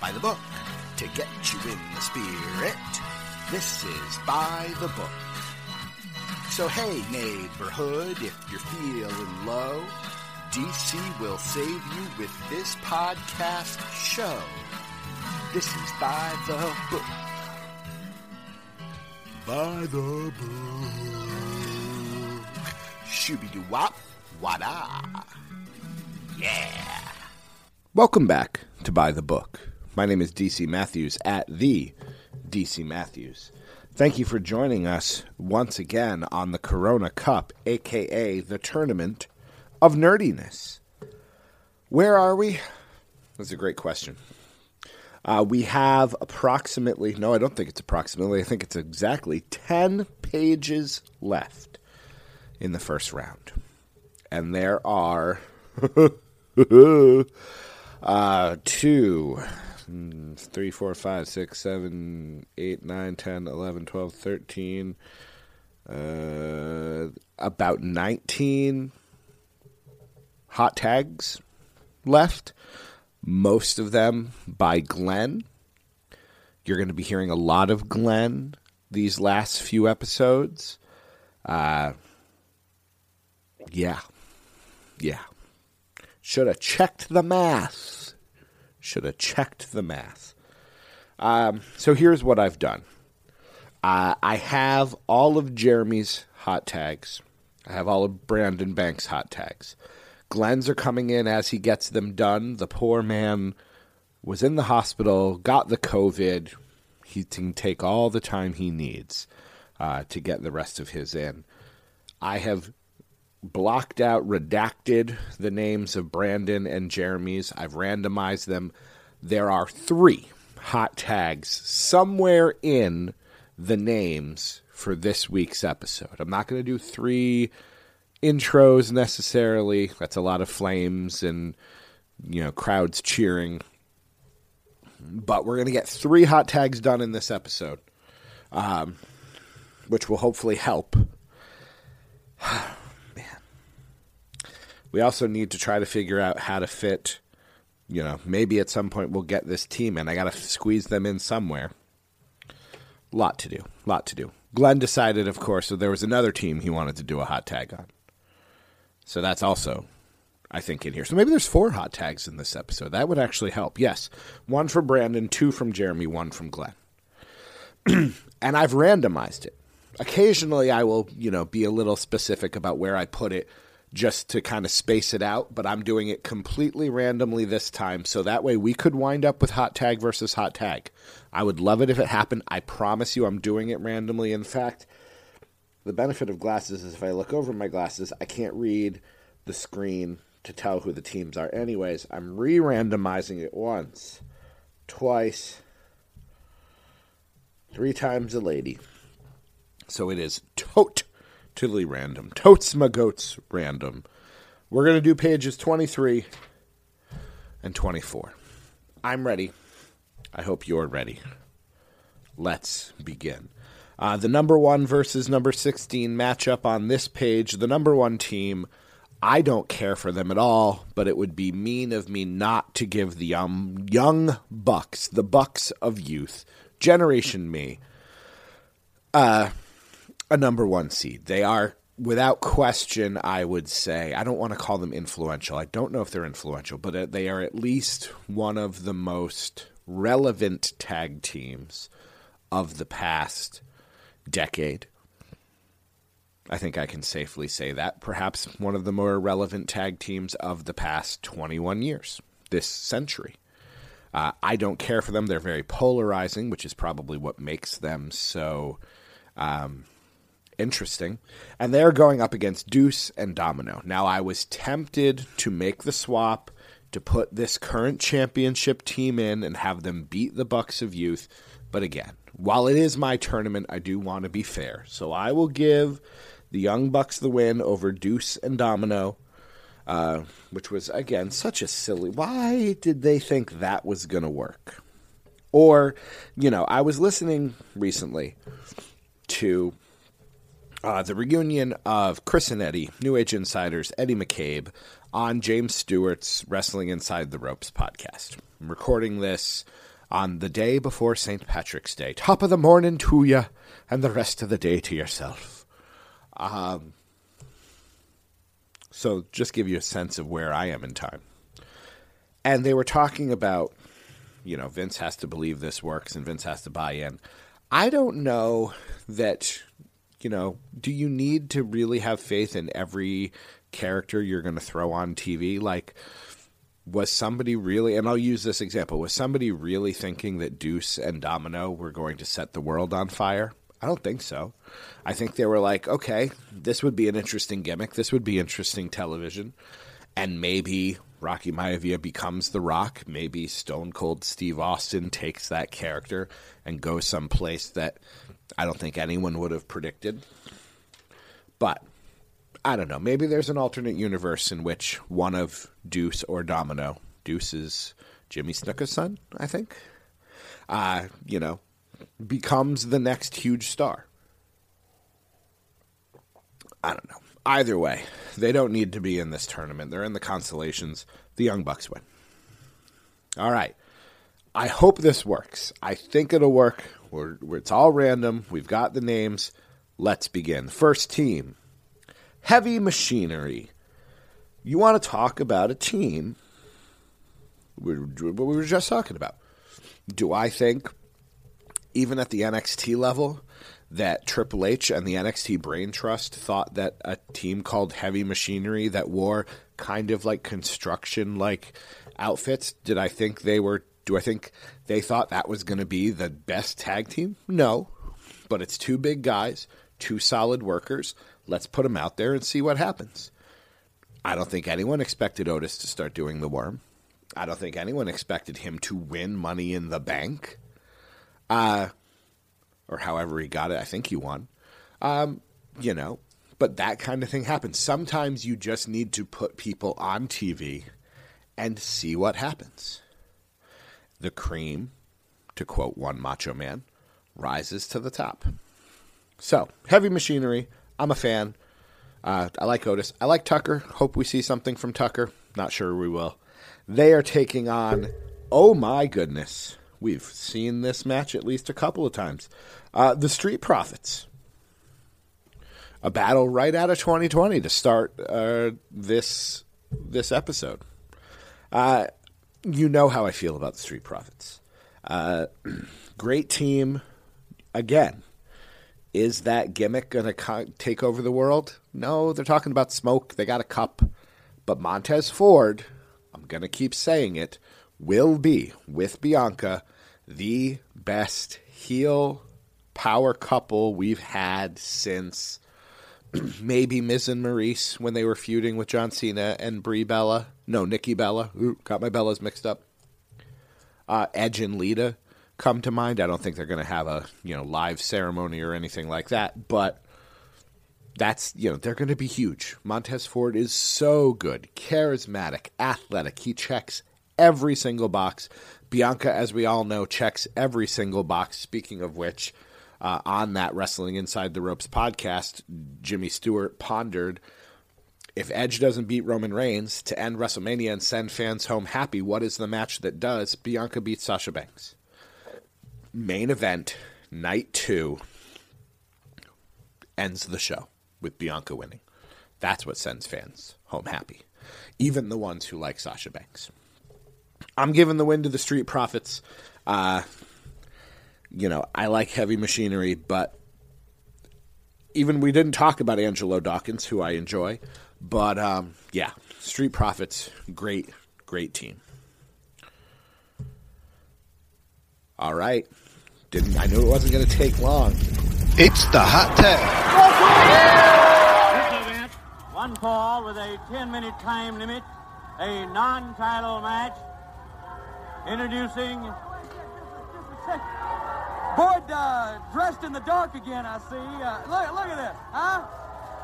By the book. To get you in the spirit. This is By the Book. So hey, neighborhood, if you're feeling low, DC will save you with this podcast show. This is By the Book. By the Book. Shooby doo wop, wada. Yeah. Welcome back to By the Book. My name is DC Matthews at the DC Matthews. Thank you for joining us once again on the Corona Cup, aka the tournament of nerdiness. Where are we? That's a great question. Uh, we have approximately, no, I don't think it's approximately, I think it's exactly 10 pages left in the first round. And there are uh, two, mm, three, four, five, six, seven, eight, nine, ten, eleven, twelve, thirteen, uh, about 19 hot tags left. Most of them by Glenn. You're going to be hearing a lot of Glenn these last few episodes. Uh, yeah. Yeah. Should have checked the math. Should have checked the math. Um, so here's what I've done. Uh, I have all of Jeremy's hot tags. I have all of Brandon Banks' hot tags. Glenn's are coming in as he gets them done. The poor man was in the hospital, got the COVID. He can take all the time he needs uh, to get the rest of his in. I have blocked out, redacted the names of Brandon and Jeremy's. I've randomized them. There are three hot tags somewhere in the names for this week's episode. I'm not going to do three intros necessarily. That's a lot of flames and you know crowds cheering. But we're going to get three hot tags done in this episode, um, which will hopefully help. We also need to try to figure out how to fit. You know, maybe at some point we'll get this team in. I got to squeeze them in somewhere. Lot to do. Lot to do. Glenn decided, of course, that there was another team he wanted to do a hot tag on. So that's also, I think, in here. So maybe there's four hot tags in this episode. That would actually help. Yes. One from Brandon, two from Jeremy, one from Glenn. and I've randomized it. Occasionally I will, you know, be a little specific about where I put it just to kind of space it out, but I'm doing it completely randomly this time. So that way we could wind up with hot tag versus hot tag. I would love it if it happened. I promise you I'm doing it randomly. In fact, the benefit of glasses is if I look over my glasses, I can't read the screen to tell who the teams are. Anyways, I'm re randomizing it once, twice, three times a lady. So it is totally random. Totes my goats random. We're going to do pages 23 and 24. I'm ready. I hope you're ready. Let's begin. Uh, the number one versus number 16 matchup on this page. The number one team, I don't care for them at all, but it would be mean of me not to give the um, young Bucks, the Bucks of youth, Generation Me, uh, a number one seed. They are, without question, I would say, I don't want to call them influential. I don't know if they're influential, but uh, they are at least one of the most relevant tag teams of the past decade. I think I can safely say that. Perhaps one of the more relevant tag teams of the past 21 years, this century. Uh, I don't care for them. They're very polarizing, which is probably what makes them so um, interesting. And they're going up against Deuce and Domino. Now, I was tempted to make the swap to put this current championship team in and have them beat the Bucks of Youth. But again, while it is my tournament, I do want to be fair. So I will give the Young Bucks the win over Deuce and Domino, uh, which was, again, such a silly. Why did they think that was going to work? Or, you know, I was listening recently to uh, the reunion of Chris and Eddie, New Age Insiders, Eddie McCabe, on James Stewart's Wrestling Inside the Ropes podcast. I'm recording this on the day before St. Patrick's Day. Top of the morning to you, and the rest of the day to yourself. Um, so just give you a sense of where I am in time. And they were talking about, you know, Vince has to believe this works and Vince has to buy in. I don't know that, you know, do you need to really have faith in every character you're going to throw on TV? Like, was somebody really, and I'll use this example, was somebody really thinking that Deuce and Domino were going to set the world on fire? I don't think so. I think they were like, okay, this would be an interesting gimmick. This would be interesting television. And maybe Rocky Maivia becomes The Rock. Maybe Stone Cold Steve Austin takes that character and goes someplace that I don't think anyone would have predicted. But I don't know. Maybe there's an alternate universe in which one of Deuce or Domino, Deuce is Jimmy Snuka's son, I think, uh, you know, becomes the next huge star. I don't know. Either way, they don't need to be in this tournament. They're in the constellations. The Young Bucks win. All right. I hope this works. I think it'll work. We're, we're, it's all random. We've got the names. Let's begin. First team Heavy Machinery. You want to talk about a team? What we were just talking about. Do I think, even at the NXT level, that Triple H and the NXT Brain Trust thought that a team called Heavy Machinery that wore kind of like construction like outfits, did I think they were do I think they thought that was going to be the best tag team? No. But it's two big guys, two solid workers. Let's put them out there and see what happens. I don't think anyone expected Otis to start doing the worm. I don't think anyone expected him to win money in the bank. Uh or however he got it. I think he won. Um, you know, but that kind of thing happens. Sometimes you just need to put people on TV and see what happens. The cream, to quote one macho man, rises to the top. So, heavy machinery. I'm a fan. Uh, I like Otis. I like Tucker. Hope we see something from Tucker. Not sure we will. They are taking on, oh my goodness, we've seen this match at least a couple of times. Uh, the Street Profits. A battle right out of 2020 to start uh, this this episode. Uh, you know how I feel about the Street Profits. Uh, great team. Again, is that gimmick going to co- take over the world? No, they're talking about smoke. They got a cup. But Montez Ford, I'm going to keep saying it, will be, with Bianca, the best heel power couple we've had since maybe Miz and Maryse when they were feuding with John Cena and Brie Bella. No, Nikki Bella. Ooh, got my Bellas mixed up. Uh, Edge and Lita come to mind. I don't think they're going to have a you know live ceremony or anything like that, but that's you know they're going to be huge. Montez Ford is so good, charismatic, athletic. He checks every single box. Bianca, as we all know, checks every single box. Speaking of which, uh, on that Wrestling Inside the Ropes podcast, Jimmy Stewart pondered if Edge doesn't beat Roman Reigns to end WrestleMania and send fans home happy, what is the match that does? Bianca beats Sasha Banks. Main event, night two, ends the show with Bianca winning. That's what sends fans home happy, even the ones who like Sasha Banks. I'm giving the win to the Street Profits. Uh, you know, I like heavy machinery, but even we didn't talk about Angelo Dawkins, who I enjoy. But um, yeah, Street Profits, great, great team. All right. Didn't I knew it wasn't going to take long. It's the hot tag. This event, one fall with a 10 minute time limit, a non-title match. Introducing Boyd uh, dressed in the dark again, I see. Uh, look, look at this, huh?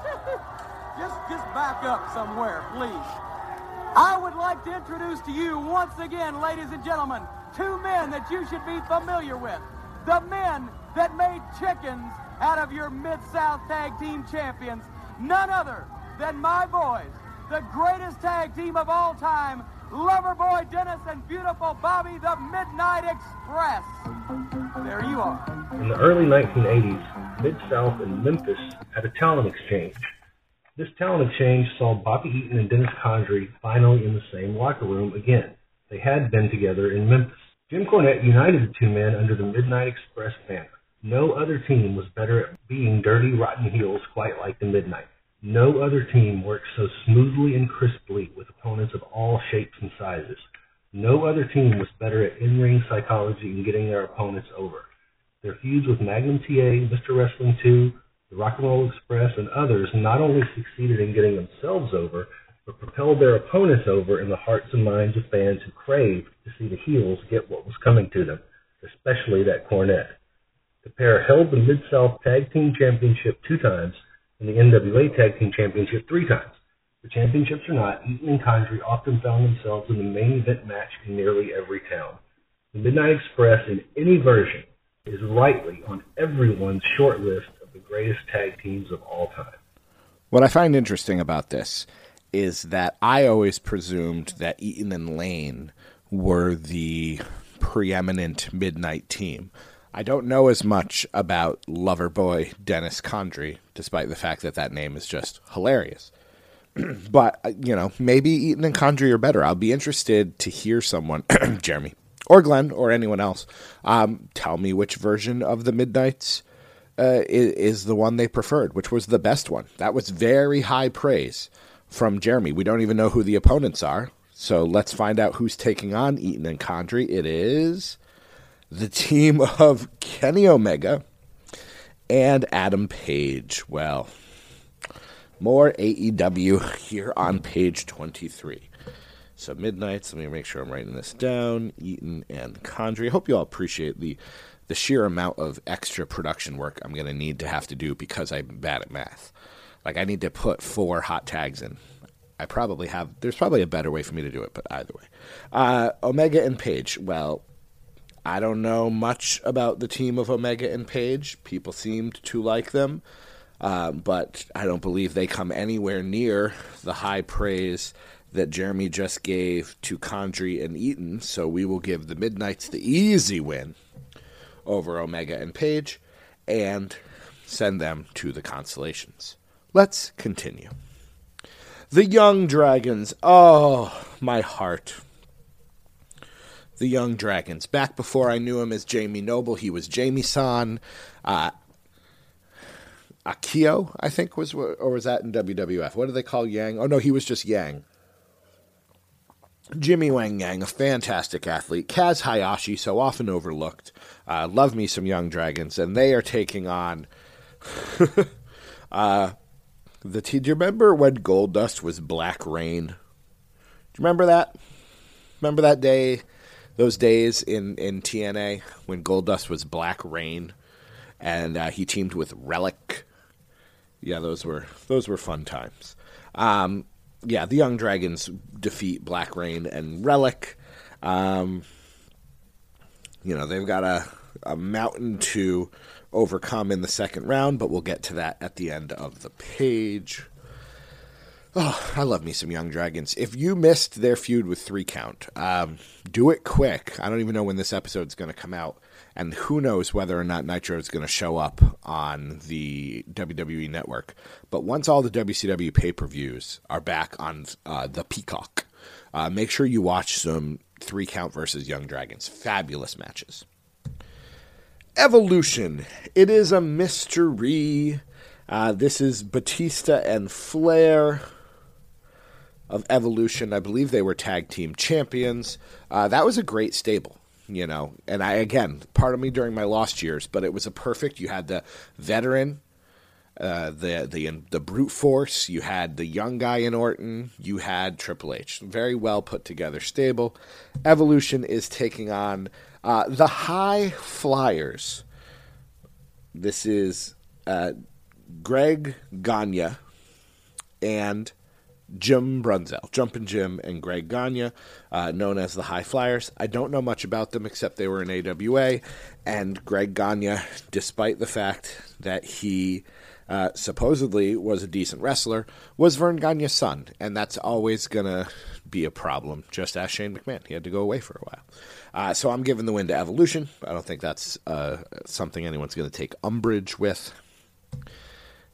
just, just back up somewhere, please. I would like to introduce to you once again, ladies and gentlemen, two men that you should be familiar with. The men that made chickens out of your Mid-South Tag Team Champions. None other than my boys, the greatest tag team of all time, Loverboy Dennis and beautiful Bobby the Midnight Express. There you are. In the early 1980s, Mid-South and Memphis had a talent exchange. This talent exchange saw Bobby Eaton and Dennis Condrey finally in the same locker room again. They had been together in Memphis. Jim Cornette united the two men under the Midnight Express banner. No other team was better at being dirty, rotten heels quite like the Midnight. No other team worked so smoothly and crisply with opponents of all shapes and sizes. No other team was better at in-ring psychology and getting their opponents over. Their feuds with Magnum TA, Mr. Wrestling 2, the Rock and Roll Express, and others not only succeeded in getting themselves over, but propelled their opponents over in the hearts and minds of fans who craved to see the heels get what was coming to them, especially that Cornette. The pair held the Mid-South Tag Team Championship two times and the NWA Tag Team Championship three times. The championships or not, Eaton and Condrey often found themselves in the main event match in nearly every town. The Midnight Express in any version is rightly on everyone's short list of the greatest tag teams of all time. What I find interesting about this is that I always presumed that Eaton and Lane were the preeminent midnight team. I don't know as much about Loverboy Dennis Condrey, despite the fact that that name is just hilarious. but, uh, you know, maybe Eaton and Condrey are better. I'll be interested to hear someone, Jeremy, or Glenn, or anyone else, um, tell me which version of the Midnights uh, is, is the one they preferred, which was the best one. That was very high praise from Jeremy. We don't even know who the opponents are. So let's find out who's taking on Eaton and Condrey. It is the team of Kenny Omega and Adam Page. Well, more AEW here on page 23. So Midnights, let me make sure I'm writing this down. Eaton and Condrey. I hope you all appreciate the the sheer amount of extra production work I'm going to need to have to do because I'm bad at math. Like I need to put four hot tags in. I probably have. There's probably a better way for me to do it, but either way, uh, Omega and Page. Well, I don't know much about the team of Omega and Page. People seemed to like them, uh, but I don't believe they come anywhere near the high praise that Jeremy just gave to Condrey and Eaton. So we will give the Midnights the easy win over Omega and Page, and send them to the constellations. Let's continue. The Young Dragons. Oh, my heart. The Young Dragons. Back before I knew him as Jamie Noble, he was Jamie San. Uh, Akio, I think was, or was that in WWF? What do they call Yang? Oh no, he was just Yang. Jimmy Wang Yang, a fantastic athlete. Kaz Hayashi, so often overlooked. Uh, love me some Young Dragons, and they are taking on uh, the. T- do you remember when Goldust was Black Rain? Do you remember that? Remember that day, those days in in TNA when Goldust was Black Rain, and uh, he teamed with Relic. Yeah, those were those were fun times. Um, yeah, the Young Dragons defeat Black Rain and Relic. Um, you know, they've got a, a mountain to overcome in the second round, but we'll get to that at the end of the page. Oh, I love me some Young Dragons. If you missed their feud with Three Count, um, do it quick. I don't even know when this episode is going to come out, and who knows whether or not Nitro is going to show up on the WWE network. But once all the WCW pay per views are back on uh, the Peacock, uh, make sure you watch some Three Count versus Young Dragons. Fabulous matches. Evolution. It is a mystery. Uh, this is Batista and Flair of Evolution. I believe they were tag team champions. Uh, that was a great stable, you know. And I, again, part of me during my lost years, but it was a perfect. You had the veteran uh, the the the brute force. You had the young guy in Orton. You had Triple H. Very well put together stable. Evolution is taking on uh, the High Flyers. This is uh, Greg Gagne and Jim Brunzell, Jumpin' Jim, and Greg Gagne, uh, known as the High Flyers. I don't know much about them except they were in AWA, and Greg Gagne, despite the fact that he uh, supposedly was a decent wrestler, was Verne Gagne's son, and that's always going to be a problem. Just ask Shane McMahon. He had to go away for a while. Uh, so I'm giving the win to Evolution. I don't think that's uh, something anyone's going to take umbrage with.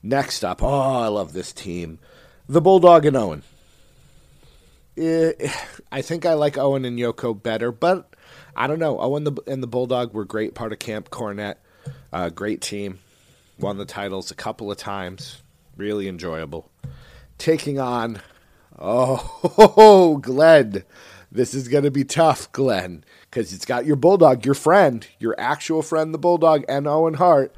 Next up, oh, I love this team. The Bulldog and Owen. Eh, I think I like Owen and Yoko better, but I don't know. Owen and the Bulldog were great part of Camp Cornette. Uh, great team. Won the titles a couple of times. Really enjoyable. Taking on, oh, Glenn. This is going to be tough, Glenn, because it's got your Bulldog, your friend, your actual friend, the Bulldog, and Owen Hart.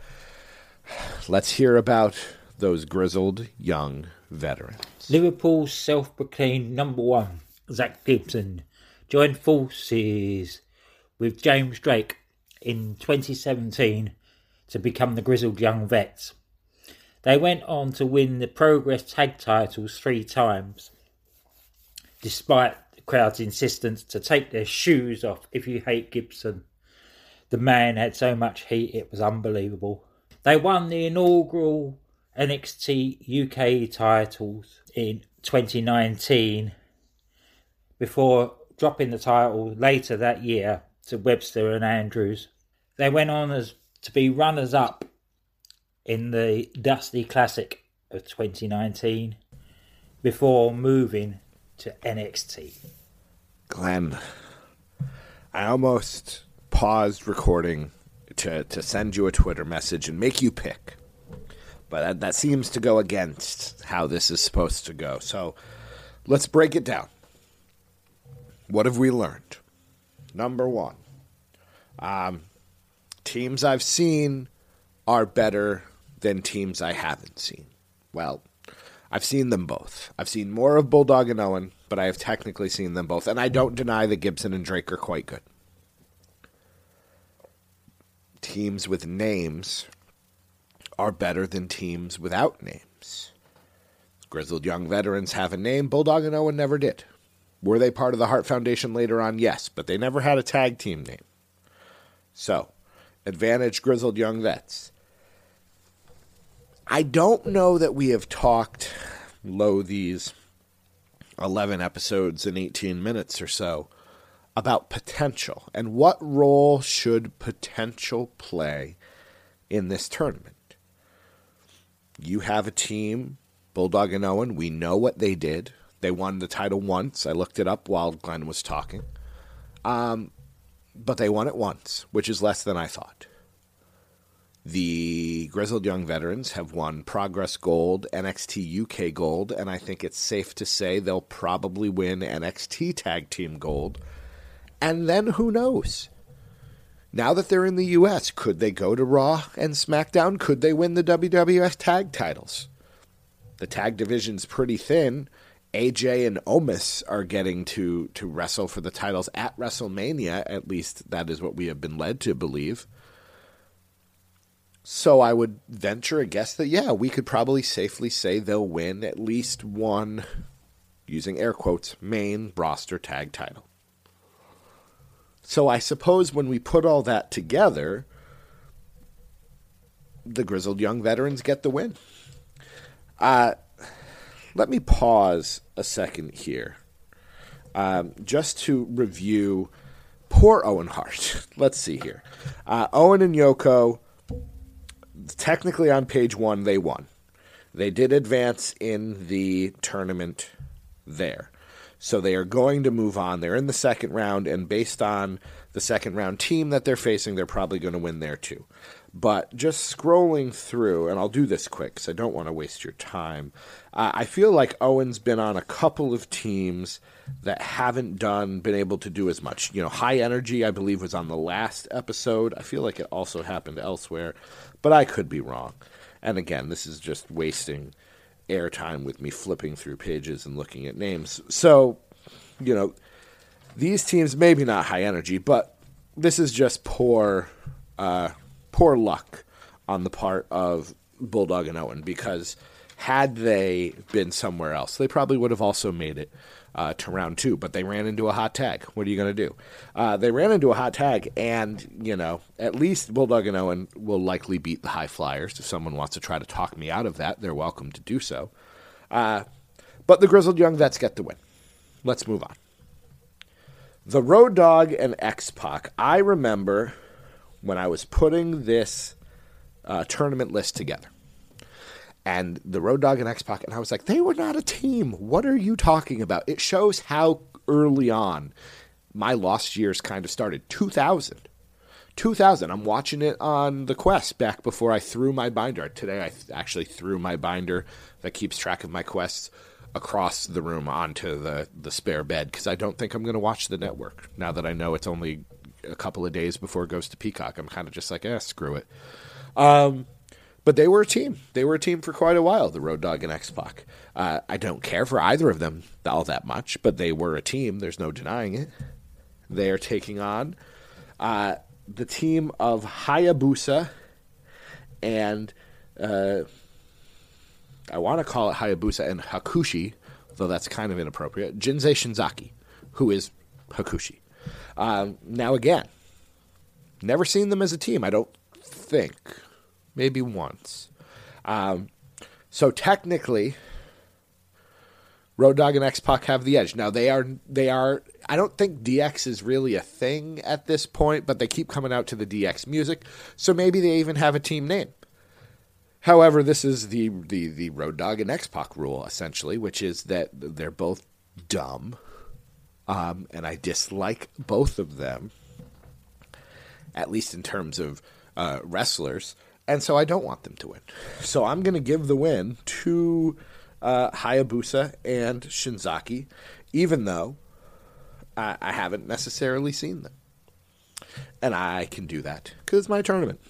Let's hear about those grizzled young veterans. Liverpool's self proclaimed number one, Zack Gibson, joined forces with James Drake in 2017 to become the grizzled young vets. They went on to win the Progress tag titles three times, despite the crowd's insistence to take their shoes off if you hate Gibson. The man had so much heat it was unbelievable. They won the inaugural NXT UK titles in 2019 before dropping the title later that year to Webster and Andrews. They went on as to be runners up in the Dusty Classic of 2019 before moving to NXT. Glenn, I almost paused recording to, to send you a Twitter message and make you pick. But that, seems to go against how this is supposed to go. So let's break it down. What have we learned? Number one, um, teams I've seen are better than teams I haven't seen. Well, I've seen them both. I've seen more of Bulldog and Owen, but I have technically seen them both. And I don't deny that Gibson and Drake are quite good. Teams with names are better than teams without names. Grizzled young veterans have a name. Bulldog and Owen never did. Were they part of the Hart Foundation later on? Yes, but they never had a tag team name. So, advantage grizzled young vets. I don't know that we have talked low these 11 episodes in 18 minutes or so about potential and what role should potential play in this tournament you have a team, Bulldog and Owen. We know what they did. They won the title once. I looked it up while Glenn was talking. Um, but they won it once, which is less than I thought. The Grizzled Young Veterans have won Progress Gold, NXT UK Gold, and I think it's safe to say they'll probably win NXT Tag Team Gold. And then who knows? Now that they're in the U.S., could they go to Raw and SmackDown? Could they win the WWF tag titles? The tag division's pretty thin. AJ and Omos are getting to, to wrestle for the titles at WrestleMania. At least that is what we have been led to believe. So I would venture a guess that, yeah, we could probably safely say they'll win at least one, using air quotes, main roster tag title. So I suppose when we put all that together, the grizzled young veterans get the win. Uh, let me pause a second here um, just to review poor Owen Hart. Let's see here. Uh, Owen and Yoko, technically on page one, they won. They did advance in the tournament there. So they are going to move on. They're in the second round, and based on the second round team that they're facing, they're probably going to win there too. But just scrolling through, and I'll do this quick because I don't want to waste your time. Uh, I feel like Owen's been on a couple of teams that haven't done been able to do as much. You know, High Energy, I believe, was on the last episode. I feel like it also happened elsewhere, but I could be wrong. And again, this is just wasting airtime with me flipping through pages and looking at names. So, you know, these teams maybe not high energy, but this is just poor, uh, poor luck on the part of Bulldog and Owen because had they been somewhere else, they probably would have also made it uh, to round two. But they ran into a hot tag. What are you going to do? Uh, they ran into a hot tag, and you know at least Bulldog and Owen will likely beat the High Flyers. If someone wants to try to talk me out of that, they're welcome to do so. Uh, but the Grizzled Young Vets get the win. Let's move on. The Road Dog and X Pac. I remember when I was putting this uh, tournament list together and the Road Dog and X Pac, and I was like, they were not a team. What are you talking about? It shows how early on my lost years kind of started. 2000. 2000. I'm watching it on the Quest back before I threw my binder. Today I th- actually threw my binder that keeps track of my quests across the room onto the, the spare bed because I don't think I'm going to watch the network now that I know it's only a couple of days before it goes to Peacock. I'm kind of just like, eh, screw it. Um, but they were a team. They were a team for quite a while, the Road Dog and X Pac. Uh, I don't care for either of them all that much, but they were a team. There's no denying it. They are taking on uh, the team of Hayabusa and uh, I want to call it Hayabusa and Hakushi, though that's kind of inappropriate. Jinsei Shinzaki, who is Hakushi. Um, now, again, never seen them as a team, I don't think maybe once. Um, so technically, Road Dog and X Pac have the edge. Now they are they are. I don't think DX is really a thing at this point, but they keep coming out to the DX music, so maybe they even have a team name. However, this is the the the Road Dog and X Pac rule essentially, which is that they're both dumb, um, and I dislike both of them, at least in terms of uh, wrestlers and so I don't want them to win. So I'm going to give the win to uh, Hayabusa and Shinzaki, even though I, I haven't necessarily seen them. And I can do that because it's my tournament.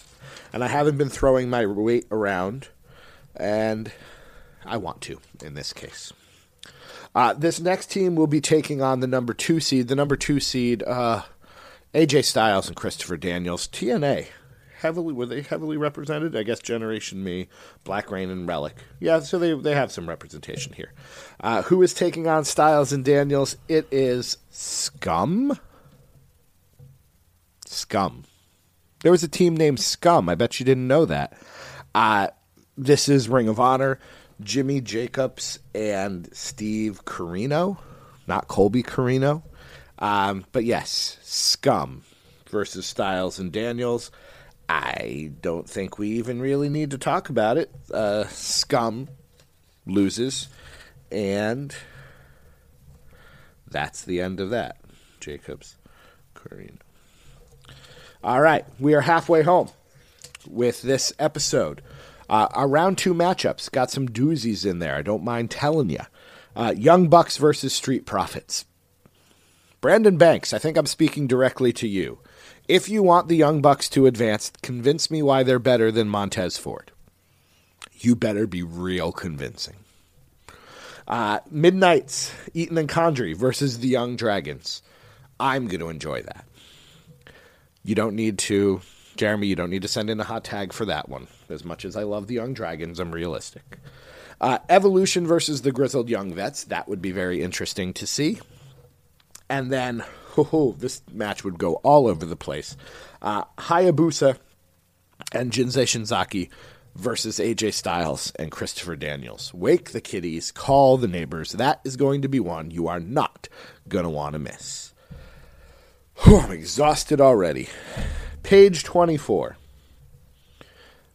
And I haven't been throwing my weight around, and I want to in this case. Uh, this next team will be taking on the number two seed. The number two seed, uh, AJ Styles and Christopher Daniels. TNA heavily were they heavily represented? I guess Generation Me, Black Rain, and Relic. Yeah, so they they have some representation here. Uh, who is taking on Styles and Daniels? It is Scum. Scum. There was a team named Scum. I bet you didn't know that. Uh, this is Ring of Honor. Jimmy Jacobs and Steve Corino, not Colby Corino. Um, but yes, Scum versus Styles and Daniels. I don't think we even really need to talk about it. Uh, Scum loses, and that's the end of that. Jacobs, Corino. All right, we are halfway home with this episode. Uh, our round two matchups got some doozies in there. I don't mind telling you. Uh, Young Bucks versus Street Profits. Brandon Banks, I think I'm speaking directly to you. If you want the Young Bucks to advance, convince me why they're better than Montez Ford. You better be real convincing. Uh, Midnights, Eaton and Condrey versus the Young Dragons. I'm going to enjoy that. You don't need to, Jeremy, you don't need to send in a hot tag for that one. As much as I love the Young Dragons, I'm realistic. Uh, Evolution versus the Grizzled Young Vets. That would be very interesting to see. And then, oh, this match would go all over the place. Uh, Hayabusa and Jinsei Shinzaki versus AJ Styles and Christopher Daniels. Wake the kiddies, call the neighbors. That is going to be one you are not going to want to miss. Whew, I'm exhausted already. Page 24.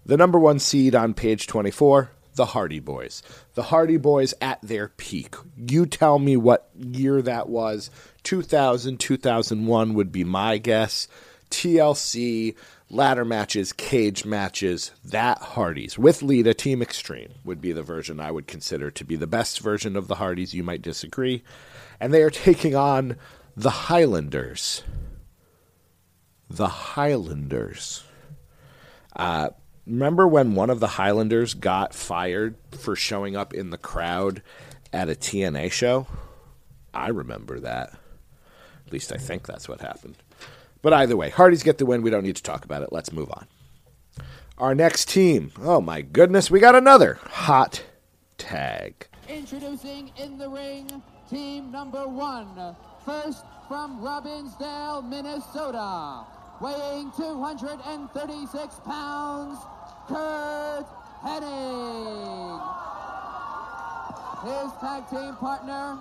The number one seed on page 24 the Hardy Boys. The Hardy Boys at their peak. You tell me what year that was. 2000, 2001 would be my guess. TLC, ladder matches, cage matches, that Hardys with Lita Team Extreme would be the version I would consider to be the best version of the Hardys. You might disagree. And they are taking on the Highlanders. The Highlanders. Uh, remember when one of the Highlanders got fired for showing up in the crowd at a TNA show? I remember that. At least I think that's what happened. But either way, Hardys get the win. We don't need to talk about it. Let's move on. Our next team. Oh my goodness, we got another hot tag. Introducing in the ring, team number one. First from Robbinsdale, Minnesota, weighing 236 pounds, Curt Hennig. His tag team partner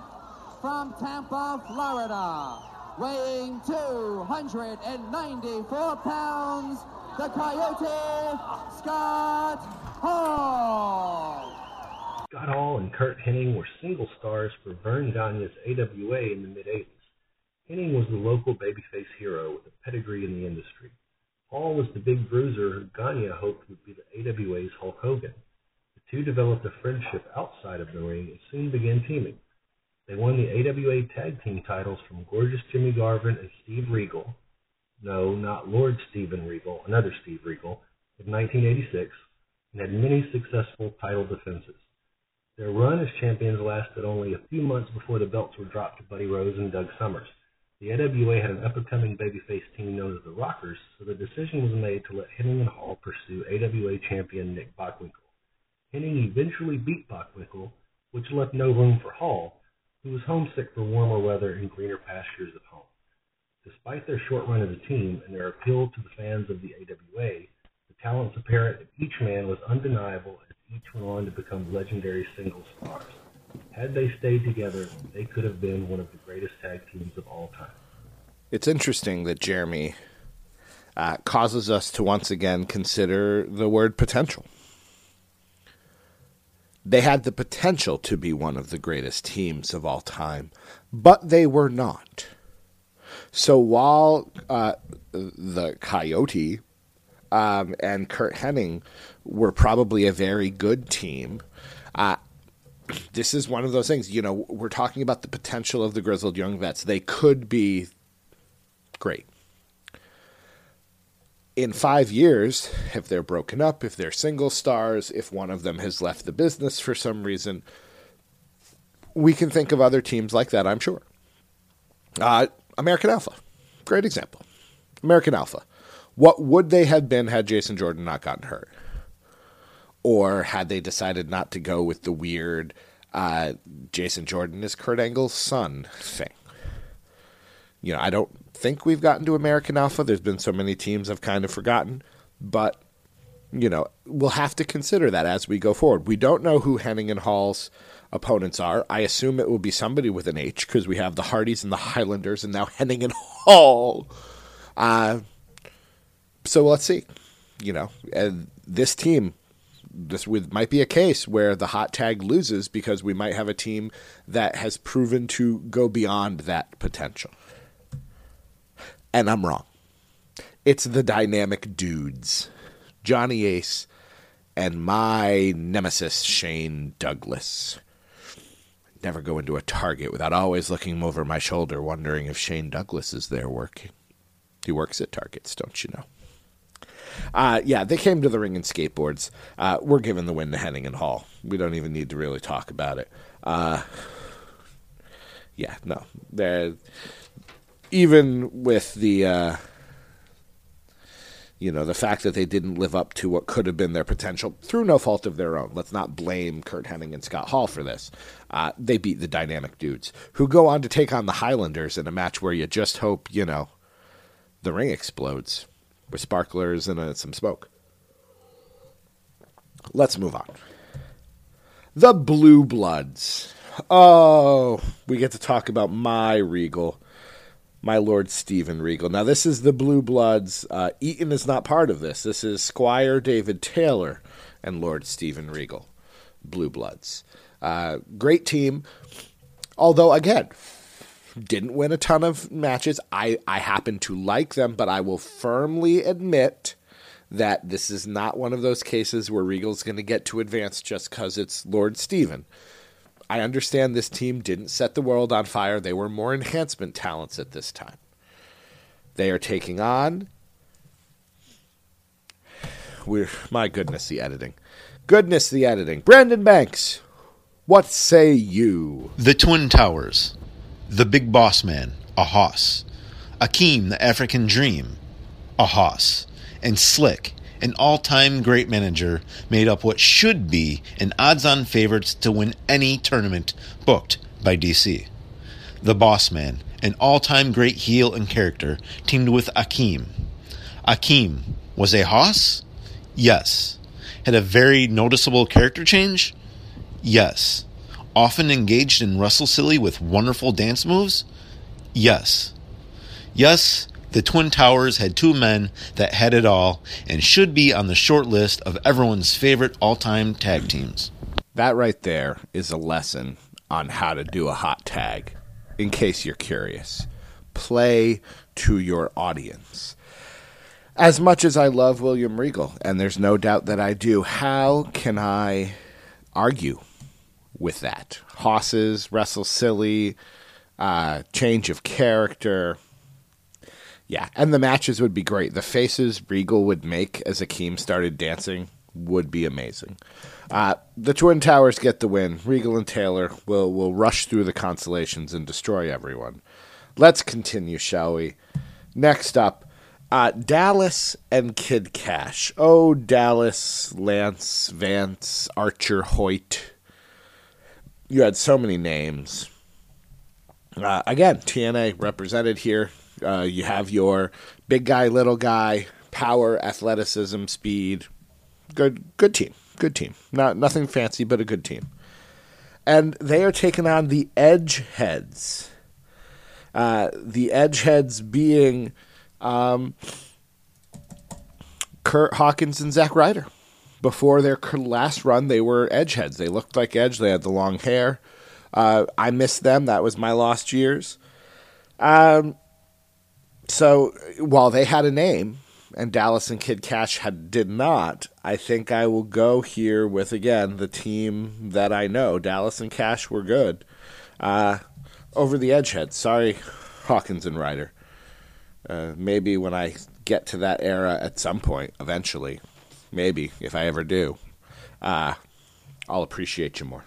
from Tampa, Florida, weighing 294 pounds, the Coyote, Scott Hall. Scott Hall and Curt Hennig were single stars for Verne Gagne's AWA in the mid 80s. Hennig was the local babyface hero with a pedigree in the industry. Hall was the big bruiser who Gagne hoped would be the AWA's Hulk Hogan. The two developed a friendship outside of the ring and soon began teaming. They won the AWA tag team titles from Gorgeous Jimmy Garvin and Steve Regal. No, not Lord Steven Regal, another Steve Regal, in 1986, and had many successful title defenses. Their run as champions lasted only a few months before the belts were dropped to Buddy Rose and Doug Summers. The AWA had an up-and-coming babyface team known as the Rockers, so the decision was made to let Henning and Hall pursue AWA champion Nick Bockwinkel. Henning eventually beat Bockwinkel, which left no room for Hall, who was homesick for warmer weather and greener pastures at home. Despite their short run as a team and their appeal to the fans of the AWA, the talents apparent in each man was undeniable as each went on to become legendary single stars. Had they stayed together, they could have been one of the greatest tag teams of all time. It's interesting that Jeremy uh, causes us to once again consider the word potential. They had the potential to be one of the greatest teams of all time, but they were not. So while uh, the Coyote um, and Curt Hennig were probably a very good team, uh, this is one of those things. You know, we're talking about the potential of the grizzled young vets. They could be great. In five years, if they're broken up, if they're single stars, if one of them has left the business for some reason, we can think of other teams like that, I'm sure. Uh, American Alpha, great example. American Alpha. What would they have been had Jason Jordan not gotten hurt? Or had they decided not to go with the weird uh, Jason Jordan is Kurt Angle's son thing? You know, I don't think we've gotten to American Alpha. There's been so many teams I've kind of forgotten. But, you know, we'll have to consider that as we go forward. We don't know who Henning and Hall's opponents are. I assume it will be somebody with an H because we have the Hardys and the Highlanders and now Henning and Hall. Uh, so let's see. You know, and this team, this would, might be a case where the hot tag loses because we might have a team that has proven to go beyond that potential. And I'm wrong. It's the dynamic dudes, Johnny Ace and my nemesis, Shane Douglas. Never go into a Target without always looking over my shoulder, wondering if Shane Douglas is there working. He works at Targets, don't you know? Uh, yeah, they came to the ring in skateboards. Uh, we're giving the win to Henning and Hall. We don't even need to really talk about it. Uh, yeah, no. They're, even with the uh, you know the fact that they didn't live up to what could have been their potential through no fault of their own. Let's not blame Curt Hennig and Scott Hall for this. Uh, they beat the dynamic dudes who go on to take on the Highlanders in a match where you just hope you know the ring explodes with sparklers and uh, some smoke. Let's move on. The Blue Bloods. Oh, we get to talk about my Regal my Lord Steven Regal. Now, this is the Blue Bloods. Uh, Eaton is not part of this. This is Squire David Taylor and Lord Steven Regal, Blue Bloods. Uh, great team. Although, again, didn't win a ton of matches. I, I happen to like them, but I will firmly admit that this is not one of those cases where Regal's going to get to advance just because it's Lord Steven. I understand this team didn't set the world on fire. They were more enhancement talents at this time. They are taking on we're my goodness, the editing. Goodness, the editing. Brandon Banks, what say you? The Twin Towers. The Big Boss Man, a hoss. Akeem, the African Dream, a hoss. And Slick, an all time great manager, made up what should be an odds on favorites to win any tournament booked by DC. The Boss Man, an all time great heel and character, teamed with Akeem. Akeem was a hoss? Yes. Had a very noticeable character change? Yes. Often engaged in wrestle silly with wonderful dance moves? Yes. Yes, the Twin Towers had two men that had it all and should be on the short list of everyone's favorite all time tag teams. That right there is a lesson on how to do a hot tag, in case you're curious. Play to your audience. As much as I love William Regal, and there's no doubt that I do, how can I argue with that? Hosses, wrestle silly, uh, change of character. Yeah, and the matches would be great. The faces Regal would make as Akeem started dancing would be amazing. Uh, the Twin Towers get the win. Regal and Taylor will will rush through the constellations and destroy everyone. Let's continue, shall we? Next up, uh, Dallas and Kid Cash. Oh, Dallas, Lance, Vance, Archer, Hoyt. You had so many names. Uh, again, TNA represented here. Uh, you have your big guy, little guy, power, athleticism, speed. Good, good team. Good team. Not nothing fancy, but a good team. And they are taking on the Edge Heads. Uh, the Edge Heads being um, Kurt Hawkins and Zack Ryder. Before their last run, they were Edge Heads. They looked like Edge. They had the long hair. Uh, I missed them. That was my lost years. Um, so while they had a name and Dallas and Kid Cash had did not, I think I will go here with again the team that I know. Dallas and Cash were good. Uh, over the Edgeheads. Sorry, Hawkins and Ryder. Uh, maybe when I get to that era at some point, eventually, maybe if I ever do, uh, I'll appreciate you more.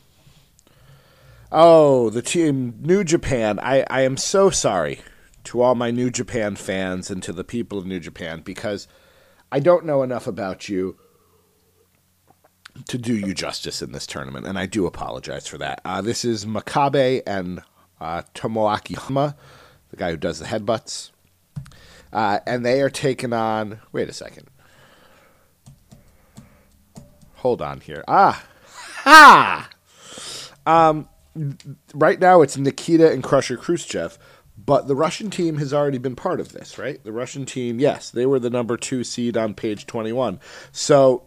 Oh, the team New Japan. I, I am so sorry to all my New Japan fans and to the people of New Japan because I don't know enough about you to do you justice in this tournament, and I do apologize for that. Uh, this is Makabe and uh, Tomoaki Honma, the guy who does the headbutts. Uh, and they are taking on. Wait a second. Hold on here. Ah, ha! Um, right now it's Nikita and Crusher Khrushchev, but the Russian team has already been part of this, right? The Russian team, yes, they were the number two seed on page 21. So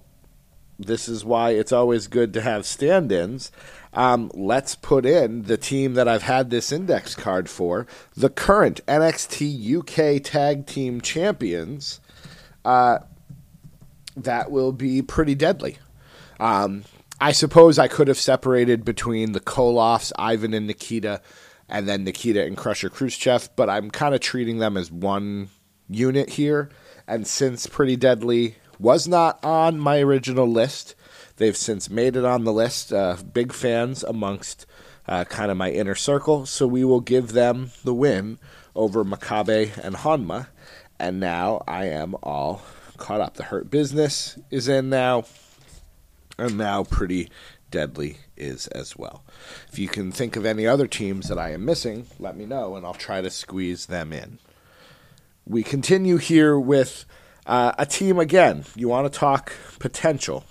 this is why it's always good to have stand ins. Um, let's put in the team that I've had this index card for the current NXT UK Tag Team Champions. Uh, that will be pretty deadly. Um, I suppose I could have separated between the Koloffs, Ivan and Nikita, and then Nikita and Crusher Khrushchev, but I'm kind of treating them as one unit here. And since Pretty Deadly was not on my original list, they've since made it on the list. Uh, big fans amongst uh, kind of my inner circle, so we will give them the win over Makabe and Honma. And now I am all caught up. The Hurt Business is in now and now Pretty Deadly is as well. If you can think of any other teams that I am missing, let me know and I'll try to squeeze them in. We continue here with uh, a team again. You want to talk potential.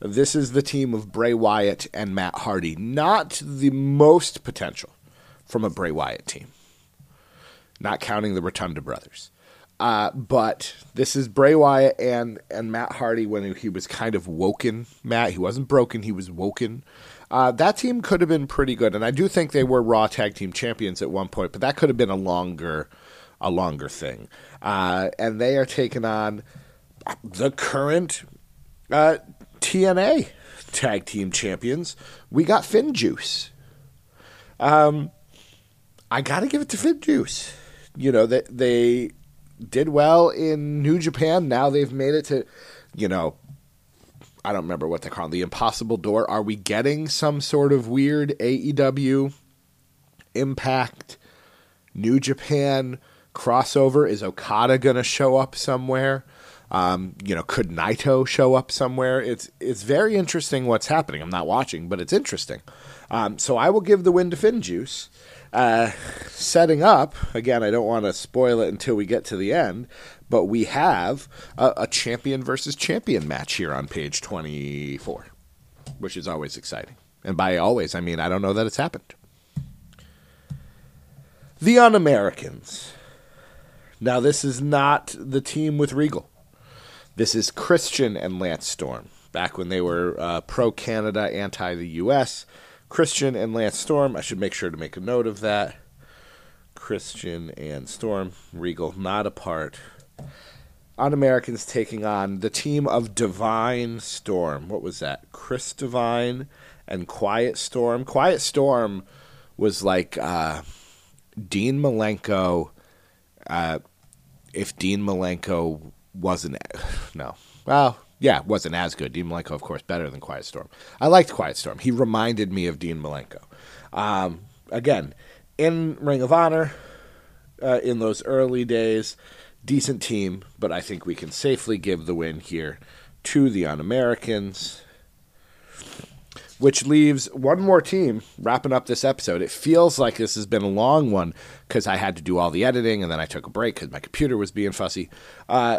This is the team of Bray Wyatt and Matt Hardy. Not the most potential from a Bray Wyatt team, not counting the Rotunda brothers. Uh, but this is Bray Wyatt and, and Matt Hardy when he was kind of woken. Matt, he wasn't broken, he was woken. Uh, that team could have been pretty good, and I do think they were Raw Tag Team Champions at one point, but that could have been a longer, a longer thing. Uh, and they are taking on the current uh, TNA Tag Team Champions. We got FinJuice. Um, I got to give it to FinJuice. You know they they did well in New Japan. Now they've made it to, you know, I don't remember what they call it, the Impossible Door. Are we getting some sort of weird AEW Impact New Japan crossover? Is Okada to show up somewhere? Um, you know, could Naito show up somewhere? It's it's very interesting what's happening. I'm not watching, but it's interesting. Um, so I will give the win to FinJuice. Uh, setting up again, I don't want to spoil it until we get to the end, but we have a, a champion versus champion match here on page 24, which is always exciting. And by always, I mean I don't know that it's happened. The Un Americans. Now, this is not the team with Regal. This is Christian and Lance Storm. Back when they were uh, pro Canada, anti the U.S., Christian and Lance Storm. I should make sure to make a note of that. Christian and Storm. Regal not a part. Un Americans taking on the team of Divine Storm. What was that? Chris Divine and Quiet Storm. Quiet Storm was like uh, Dean Malenko. Uh, if Dean Malenko wasn't no, well, yeah, wasn't as good. Dean Malenko, of course, better than Quiet Storm. I liked Quiet Storm. He reminded me of Dean Malenko. Um, again, in Ring of Honor, uh, in those early days, decent team, but I think we can safely give the win here to the Un Americans. Which leaves one more team wrapping up this episode. It feels like this has been a long one because I had to do all the editing and then I took a break because my computer was being fussy. Uh,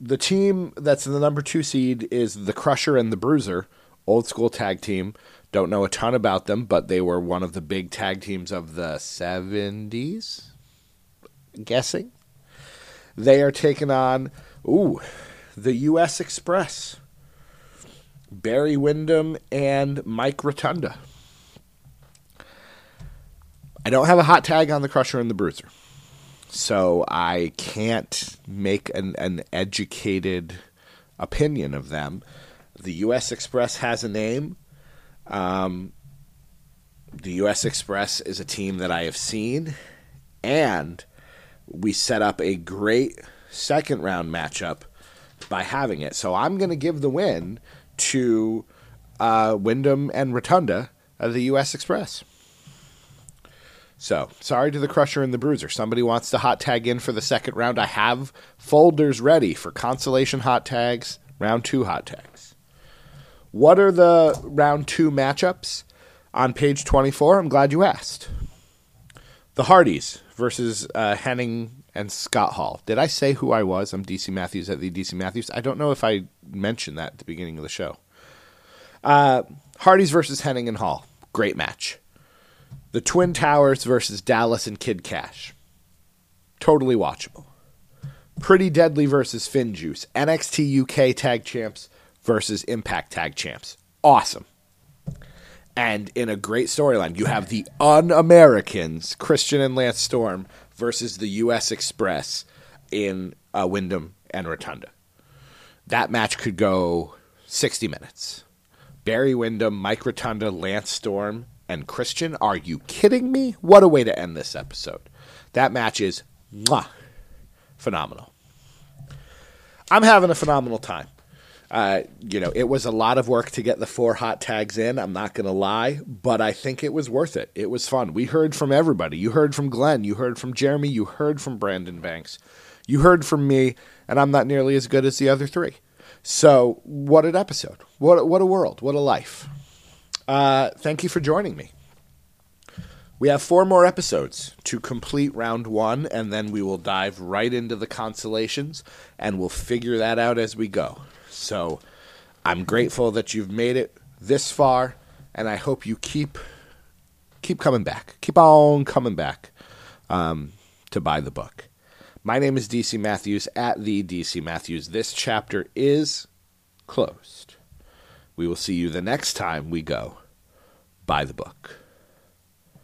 the team that's in the number two seed is the Crusher and the Bruiser, old school tag team. Don't know a ton about them, but they were one of the big tag teams of the 70s. Guessing. They are taking on, ooh, the U.S. Express. Barry Windham and Mike Rotunda. I don't have a hot tag on the Crusher and the Bruiser so I can't make an, an educated opinion of them. The U.S. Express has a name. Um, the U.S. Express is a team that I have seen, and we set up a great second round matchup by having it. So I'm going to give the win to uh, Windham and Rotunda of the U.S. Express. So, sorry to the Crusher and the Bruiser. Somebody wants to hot tag in for the second round. I have folders ready for consolation hot tags, round two hot tags. What are the round two matchups on page 24? I'm glad you asked. The Hardys versus uh, Hennig and Scott Hall. Did I say who I was? I'm DC Matthews at the DC Matthews. I don't know if I mentioned that at the beginning of the show. Uh, Hardys versus Hennig and Hall. Great match. The Twin Towers versus Dallas and Kid Cash. Totally watchable. Pretty Deadly versus FinJuice. NXT UK Tag Champs versus Impact Tag Champs. Awesome. And in a great storyline, you have the Un Americans, Christian and Lance Storm, versus the US Express in uh, Windham and Rotunda. That match could go 60 minutes. Barry Windham, Mike Rotunda, Lance Storm, and Christian. Are you kidding me? What a way to end this episode. That match is mwah, phenomenal. I'm having a phenomenal time. Uh, you know, it was a lot of work to get the four hot tags in. I'm not going to lie, but I think it was worth it. It was fun. We heard from everybody. You heard from Glenn. You heard from Jeremy. You heard from Brandon Banks. You heard from me, and I'm not nearly as good as the other three. So, what an episode! What what a world! What a life! Uh, thank you for joining me. We have four more episodes to complete round one, and then we will dive right into the constellations, and we'll figure that out as we go. So I'm grateful that you've made it this far, and I hope you keep keep coming back, keep on coming back um, to buy the book. My name is DC Matthews at the DC Matthews. This chapter is closed. We will see you the next time we go buy the book.